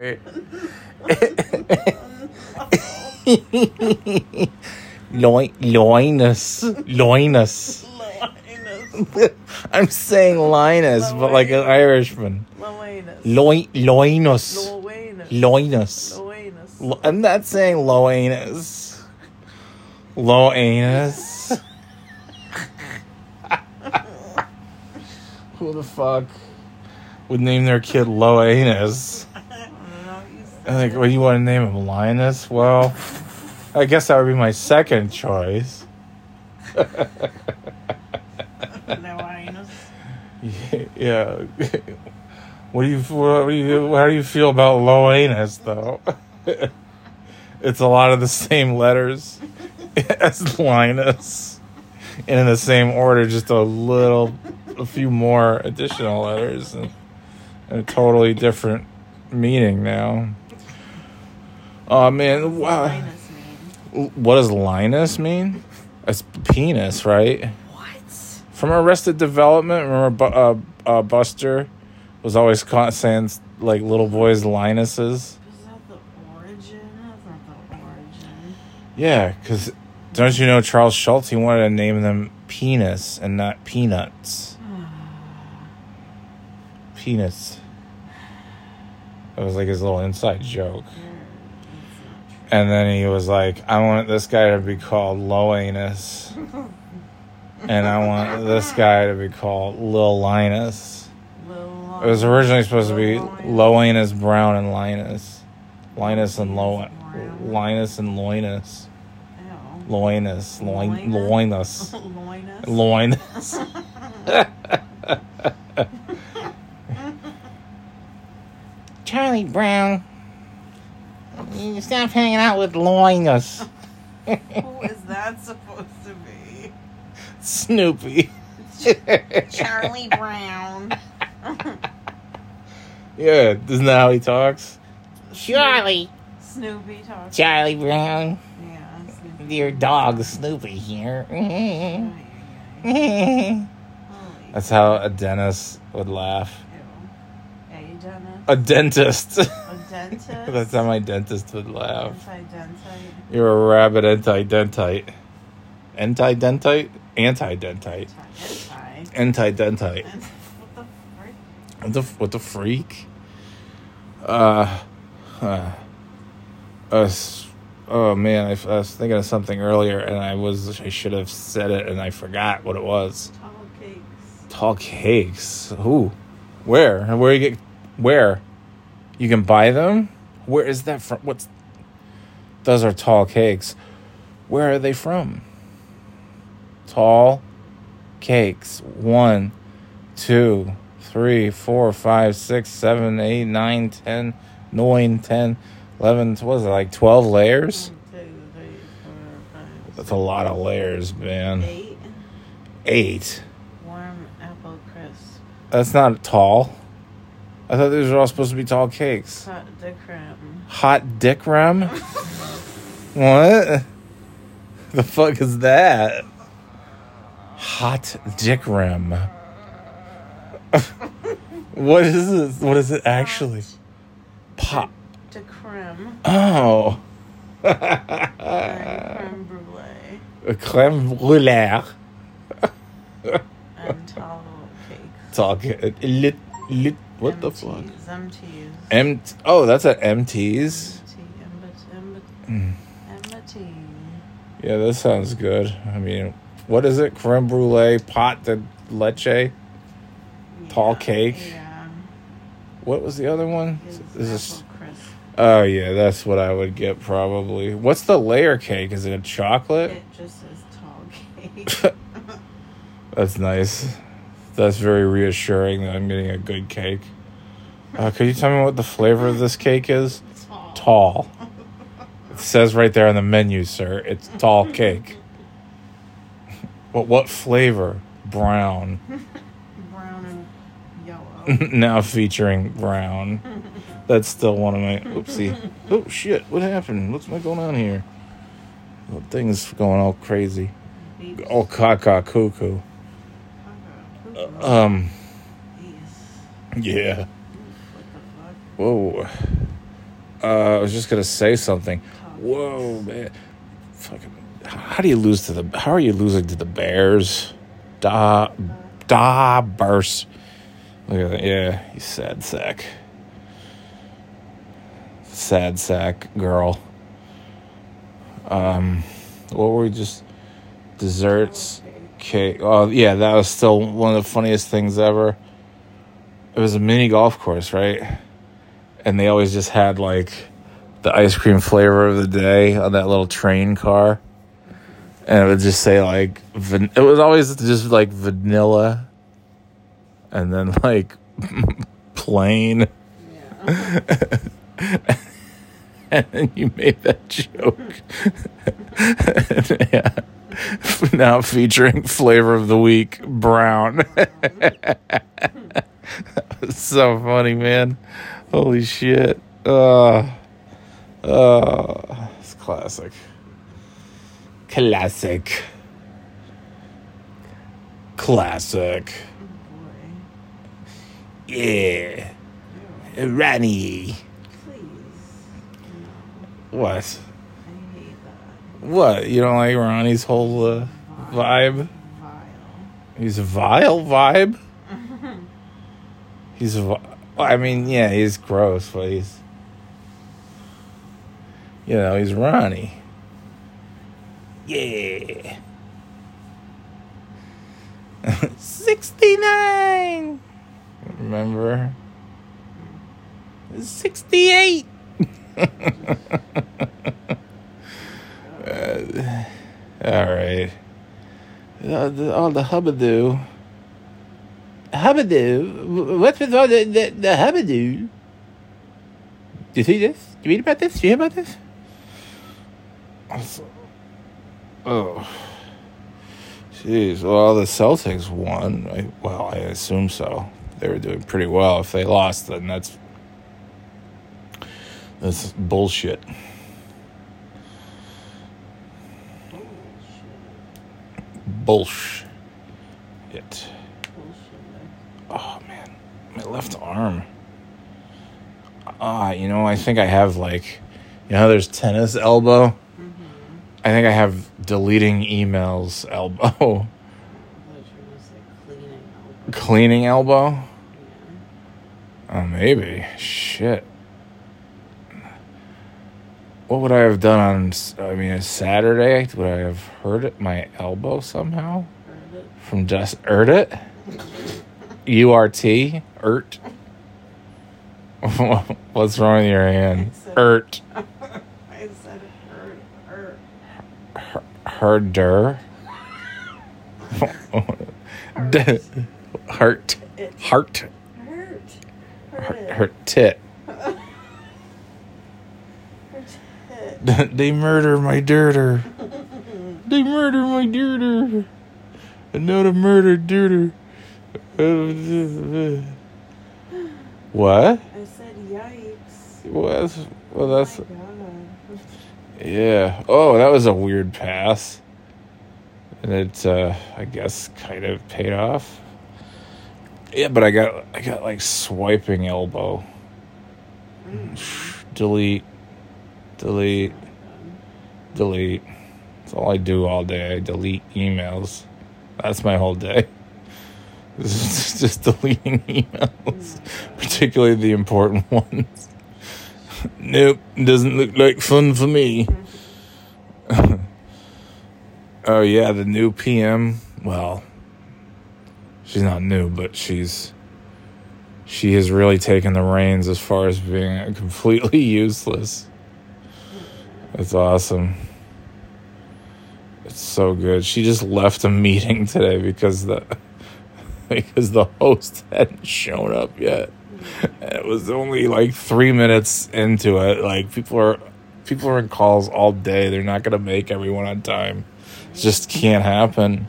Eh. Loin, loinus, loinus. I'm saying Linus, but like an Irishman. Loinus, Loanus. loinus. Lo- I'm not saying low anus. Who the fuck would name their kid low anus? I don't you what do you want to name him? Linus? Well, I guess that would be my second choice. Loanus. yeah. What do you what do you how do you feel about anus though? it's a lot of the same letters as Linus, and in the same order, just a little, a few more additional letters, and, and a totally different meaning now. Oh man, wow. Loanus mean? What does Linus mean? It's penis, right? What? From Arrested Development, remember uh, uh, Buster was always caught saying like little boys Linuses. Is that the origin? That's not the origin. Yeah, because don't you know Charles Schulz? He wanted to name them penis and not peanuts. Penis. That was like his little inside joke. And then he was like, I want this guy to be called Low Anus. and I want this guy to be called Lil Linus. Lil It was originally supposed to be Low Anus Brown and Linus. Linus and Low Linus and Loinus. Loinus. Loin? Loinus. Loinus. Loinus. Charlie Brown. You stop hanging out with Loinus. Who is that supposed to be? Snoopy. Charlie Brown. Yeah, isn't that how he talks? Charlie. Snoopy talks. Charlie Brown. Yeah. Snoopy. Your dog Snoopy here. That's how a dentist would laugh. ew. A dentist. A dentist. Dentist. That's how my dentist would laugh. Anti-dentite. You're a rabbit anti-dentite. Anti-dentite? Anti-dentite. Anti. Anti-dentite. What the frick? What the, what the freak? Uh, uh, us. Oh man, I was thinking of something earlier, and I was I should have said it, and I forgot what it was. Tall cakes. Tall cakes. Who? Where? Where you get? Where? You can buy them. Where is that from? What's? Those are tall cakes. Where are they from? Tall cakes. One, two, three, four, five, six, seven, eight, nine, ten, nine, ten, eleven. What is it like? Twelve layers. One, two, three, four, five, That's a lot of layers, man. eight. Eight. Warm apple crisp. That's not tall. I thought these were all supposed to be tall cakes. Hot dick creme. Hot dick rum? what? The fuck is that? Hot dick rum. what is this? What is it actually? Pop. De creme. Oh. creme brulee. A creme brulee. And tall cakes. Tall cake. Uh, lit, lit. What the fuck? MTs. M. Oh, that's at MT's. MT. MT. Yeah, that sounds good. I mean, what is it? Creme brulee, pot de leche. Tall cake? Yeah. What was the other one? Is Is this? Oh yeah, that's what I would get probably. What's the layer cake? Is it a chocolate? It just says tall cake. That's nice. That's very reassuring that I'm getting a good cake. Uh, could you tell me what the flavor of this cake is? tall. Tall. It says right there on the menu, sir. It's tall cake. But what flavor? Brown. Brown and yellow. now featuring brown. That's still one of my oopsie. Oh shit! What happened? What's going on here? Well, things going all crazy. Beach. All caca cuckoo. Um. Yeah. What the fuck? Whoa. Uh, I was just gonna say something. Whoa, man! Fucking, how do you lose to the? How are you losing to the Bears? Da, da, burst. Look at that. Yeah, he's sad sack. Sad sack girl. Um, what were we just? Desserts, cake. Oh uh, yeah, that was still one of the funniest things ever. It was a mini golf course, right? And they always just had like the ice cream flavor of the day on that little train car. And it would just say like van- it was always just like vanilla and then like plain Yeah. and then you made that joke. yeah. Now featuring flavor of the week, brown. so funny, man. Holy shit. Uh, uh, it's classic. Classic. Classic. Yeah. Ronnie. What? I hate that. What? You don't like Ronnie's whole uh, vibe? Vile. He's a vile vibe. He's a. I mean, yeah, he's gross, but he's. You know, he's Ronnie. Yeah. 69! Remember? 68! Uh, all right. Uh, the, all the hubbadoo. Hubbadoo? What's with all the, the, the hubbadoo? Do you see this? Do you read about this? Do you hear about this? Oh. Jeez. Well, the Celtics won. I, well, I assume so. They were doing pretty well. If they lost, then that's that's bullshit. Bullshit. Bullshit. Oh man, my left arm. Ah, you know, I think I have like, you know, there's tennis elbow. Mm-hmm. I think I have deleting emails elbow, I thought you were gonna say cleaning elbow. cleaning elbow. Yeah. Oh, maybe. Shit. What would I have done on? I mean, a Saturday? Would I have hurt it my elbow somehow from just hurt it? U R T urt. What's wrong with your hand? Urt. I said hurt. Hurt. Herder. D- Heart. Hurt. Hurt. Her tit. Hurt it. they murder my dirter. They murder my dirter. Another murder dirter. What? I said yikes. Well, that's, well, that's oh yeah. Oh, that was a weird pass, and it, uh, I guess, kind of paid off. Yeah, but I got, I got like swiping elbow. Delete, delete, delete. That's all I do all day. I delete emails. That's my whole day. This is just deleting emails, particularly the important ones. nope, doesn't look like fun for me. oh yeah, the new PM. Well, she's not new, but she's she has really taken the reins as far as being completely useless. It's awesome. It's so good. She just left a meeting today because the because the host hadn't shown up yet. And it was only like three minutes into it. Like people are people are in calls all day. They're not gonna make everyone on time. It just can't happen.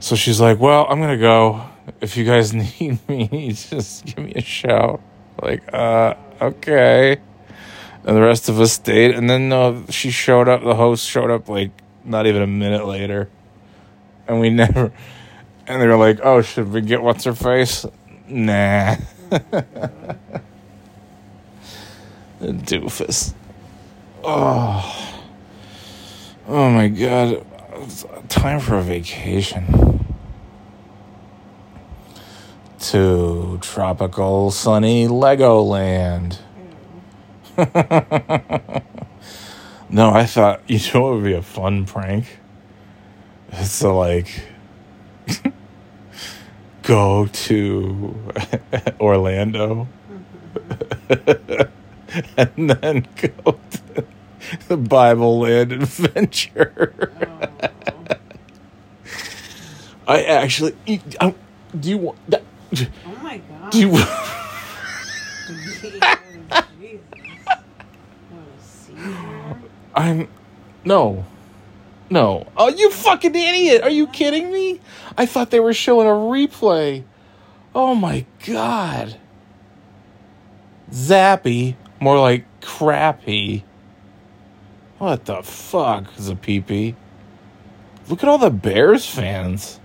So she's like, Well, I'm gonna go. If you guys need me, just give me a shout. Like, uh, okay. And the rest of us stayed. And then uh, she showed up. The host showed up like not even a minute later. And we never. And they were like, oh, should we get what's her face? Nah. Doofus. Oh. Oh my god. It's time for a vacation. To tropical sunny Legoland. no, I thought you know it would be a fun prank. It's to like go to Orlando and then go to the Bible Land Adventure. Oh, I actually, I, do you want that? oh my god. Do you? I'm no, no. Oh, you fucking idiot! Are you kidding me? I thought they were showing a replay. Oh my god. Zappe, more like crappy. What the fuck is a peepee? Look at all the Bears fans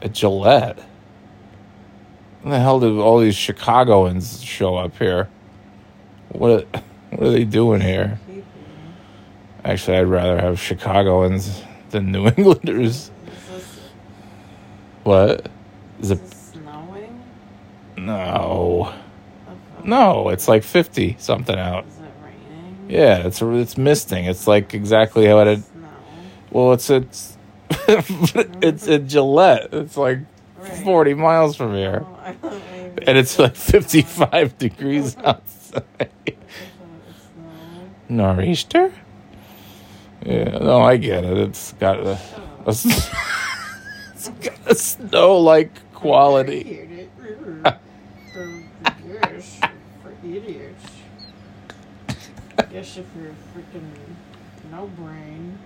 at Gillette. When the hell did all these Chicagoans show up here? What what are they doing here? Actually, I'd rather have Chicagoans than New Englanders. Is this, What? Is is it? snowing? No. No, it's like 50 something out. Is it raining? Yeah, it's it's misting. It's like exactly how it. Snow. Well, it's it's it's in Gillette. It's like Right. 40 miles from oh, here, Oh, thought maybe and it's like 55 degrees outside. I thought it was snow. Nor'easter? Yeah, no, I get it. It's got a, a it's got a snow-like quality. Idiot. For idiots. For idiots. I guess if you're a freaking no brain,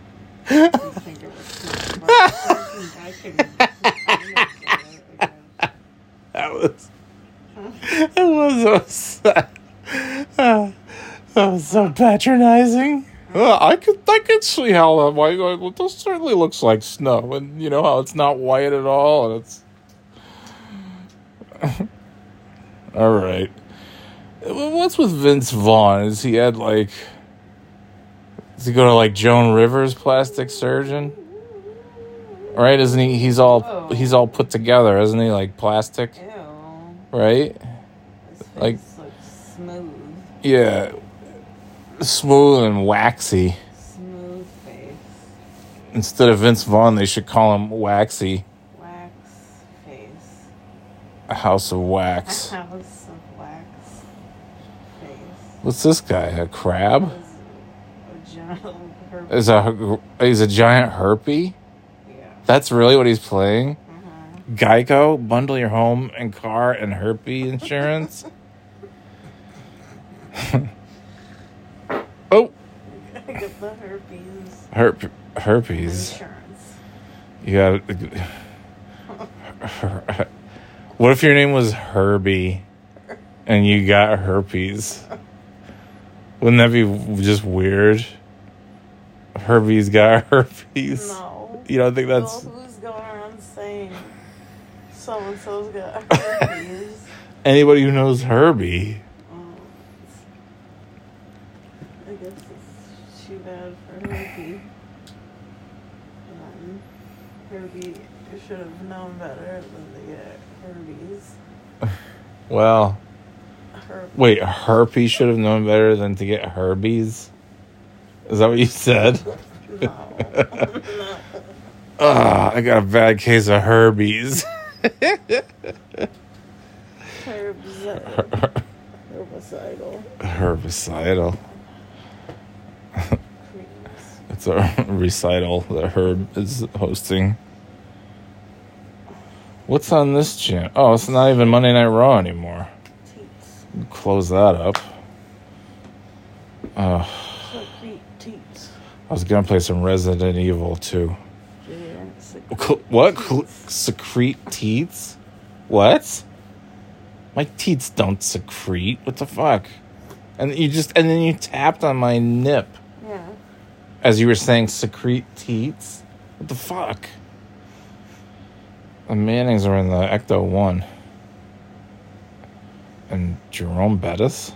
you think it was snow. But I can. I can That was. It was. It was, that was so patronizing. Well, I could, I could see how that white. Well, this certainly looks like snow, and you know how it's not white at all, and it's. all right. Uh, what's with Vince Vaughn? Is he had like? Does he go to like Joan Rivers, plastic surgeon? Right? Isn't he? He's all Whoa. he's all put together, isn't he? Like plastic, Ew. right? His face Like- smooth. Yeah, smooth and waxy. Smooth face. Instead of Vince Vaughn, they should call him Waxy, Wax face. a house of wax. House of wax face. What's this guy? A crab? Is a. Is a he's a giant herpy? Yeah. That's really what he's playing. Uh-huh. Geico, bundle your home and car and herpy insurance. oh, Get the herpes herp herpes. insurance. You got. What if your name was Herbie, and you got herpes? Wouldn't that be just weird? Herbie's got herpes. No. You don't think that's Well, who's going around saying so and so's got herpes? anybody who knows Herbie? Um, I guess it's too bad Herbie. Um, Herbie should have known better than to get herpes. Well, wait, Herpy should have known better than to get Herbies. Is that what you said? no. Ah, I got a bad case of Herbies. Herbs. Herbicidal. Herbicidal. It's a recital that Herb is hosting. What's on this channel? Oh, it's not even Monday Night Raw anymore. Close that up. Uh. I was gonna play some Resident Evil too. What? Secrete teats? What? My teats don't secrete. What the fuck? And you just and then you tapped on my nip. As you were saying secrete teats. What the fuck? The Mannings are in the Ecto One. And Jerome Bettis.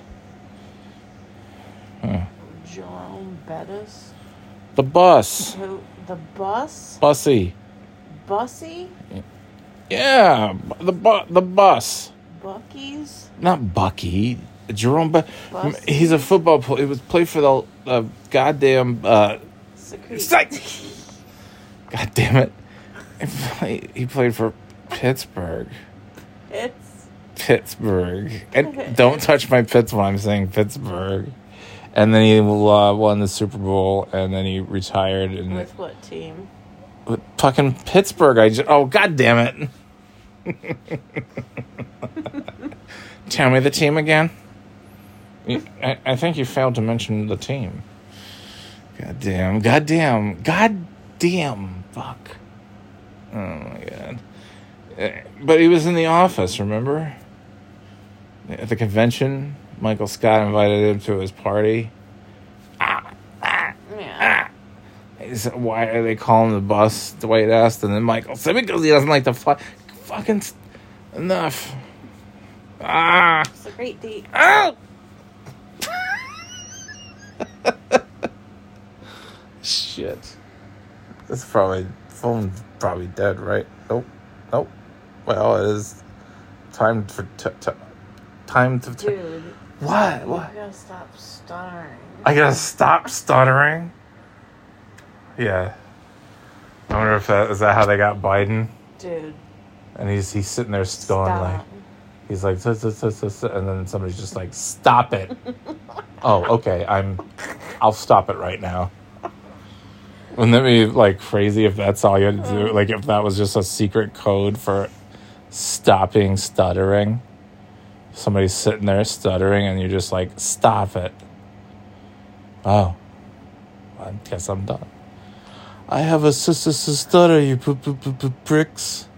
Jerome Bettis. The bus. Who? The bus? Bussy. Bussy? Yeah, the bu- the bus. Bucky's? Not Bucky. Jerome. Bu- Bussy? he's a football player. He was played for the uh, goddamn. Uh, Secret- God damn it! He played, he played for Pittsburgh. It's Pittsburgh. And don't touch my pits when I'm saying Pittsburgh. And then he uh, won the Super Bowl, and then he retired. And with what team? with fucking Pittsburgh, I just oh god damn it! Tell me the team again. You- I, I think you failed to mention the team. God damn! God damn! God damn! Fuck! Oh my god! Uh, But he was in the office. Remember? At the convention, Michael Scott invited him to his party. Yeah. He said, why are they calling the bus Dwight asked? And then Michael said, because he doesn't like to fly. Fucking s- enough. Ah. It's a great date. Ah. Shit. This probably, phone's probably dead, right? Nope. Nope. Well, it is time for, t- t- time to, t- Dude, what? you gotta stop stuttering. I gotta stop stuttering. Yeah. I wonder if that is that how they got Biden, Dude, and he's he's sitting there going like he's like and then somebody's just like stop it. oh, okay. I'm. I'll stop it right now. Wouldn't that be like crazy if that's all you had to do? Mm. Like if that was just a secret code for stopping stuttering. Somebody's sitting there stuttering, and you're just like, stop it. Oh, I guess I'm done. I have a sister stutter, you p- p- p- p- pricks.